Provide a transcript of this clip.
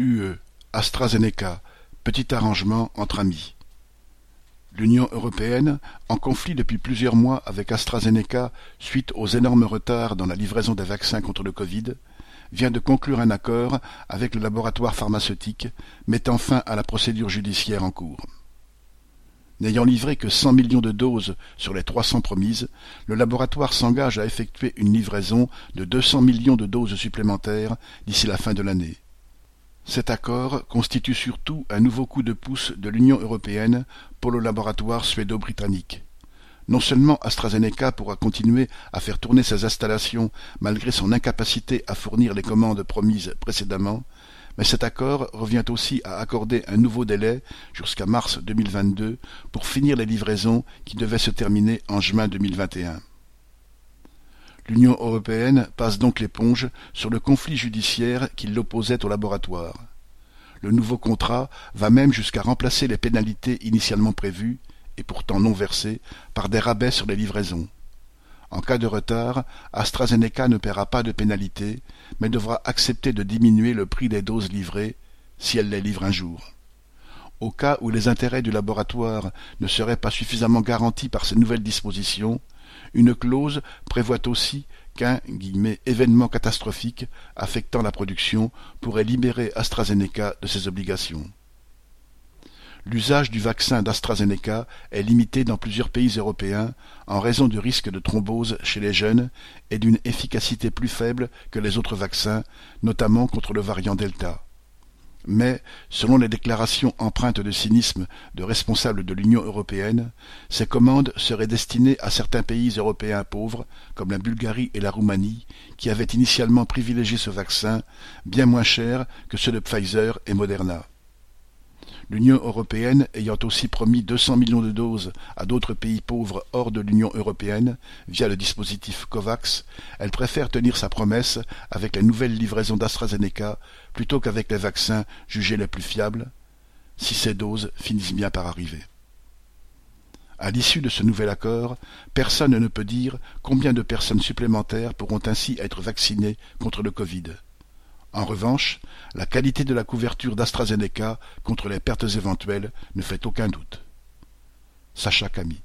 UE, AstraZeneca, petit arrangement entre amis. L'Union européenne, en conflit depuis plusieurs mois avec AstraZeneca suite aux énormes retards dans la livraison des vaccins contre le Covid, vient de conclure un accord avec le laboratoire pharmaceutique mettant fin à la procédure judiciaire en cours. N'ayant livré que 100 millions de doses sur les 300 promises, le laboratoire s'engage à effectuer une livraison de 200 millions de doses supplémentaires d'ici la fin de l'année. Cet accord constitue surtout un nouveau coup de pouce de l'Union européenne pour le laboratoire suédo-britannique. Non seulement AstraZeneca pourra continuer à faire tourner ses installations malgré son incapacité à fournir les commandes promises précédemment, mais cet accord revient aussi à accorder un nouveau délai jusqu'à mars 2022 pour finir les livraisons qui devaient se terminer en juin 2021. L'Union européenne passe donc l'éponge sur le conflit judiciaire qui l'opposait au laboratoire. Le nouveau contrat va même jusqu'à remplacer les pénalités initialement prévues, et pourtant non versées, par des rabais sur les livraisons. En cas de retard, AstraZeneca ne paiera pas de pénalité, mais devra accepter de diminuer le prix des doses livrées, si elle les livre un jour. Au cas où les intérêts du laboratoire ne seraient pas suffisamment garantis par ces nouvelles dispositions, une clause prévoit aussi qu'un « événement catastrophique affectant la production pourrait libérer AstraZeneca de ses obligations ». L'usage du vaccin d'AstraZeneca est limité dans plusieurs pays européens en raison du risque de thrombose chez les jeunes et d'une efficacité plus faible que les autres vaccins, notamment contre le variant Delta. Mais, selon les déclarations empreintes de cynisme de responsables de l'Union européenne, ces commandes seraient destinées à certains pays européens pauvres, comme la Bulgarie et la Roumanie, qui avaient initialement privilégié ce vaccin, bien moins cher que ceux de Pfizer et Moderna. L'Union européenne ayant aussi promis 200 millions de doses à d'autres pays pauvres hors de l'Union européenne via le dispositif COVAX, elle préfère tenir sa promesse avec la nouvelle livraison d'AstraZeneca plutôt qu'avec les vaccins jugés les plus fiables, si ces doses finissent bien par arriver. À l'issue de ce nouvel accord, personne ne peut dire combien de personnes supplémentaires pourront ainsi être vaccinées contre le Covid. En revanche, la qualité de la couverture d'AstraZeneca contre les pertes éventuelles ne fait aucun doute. Sacha Camille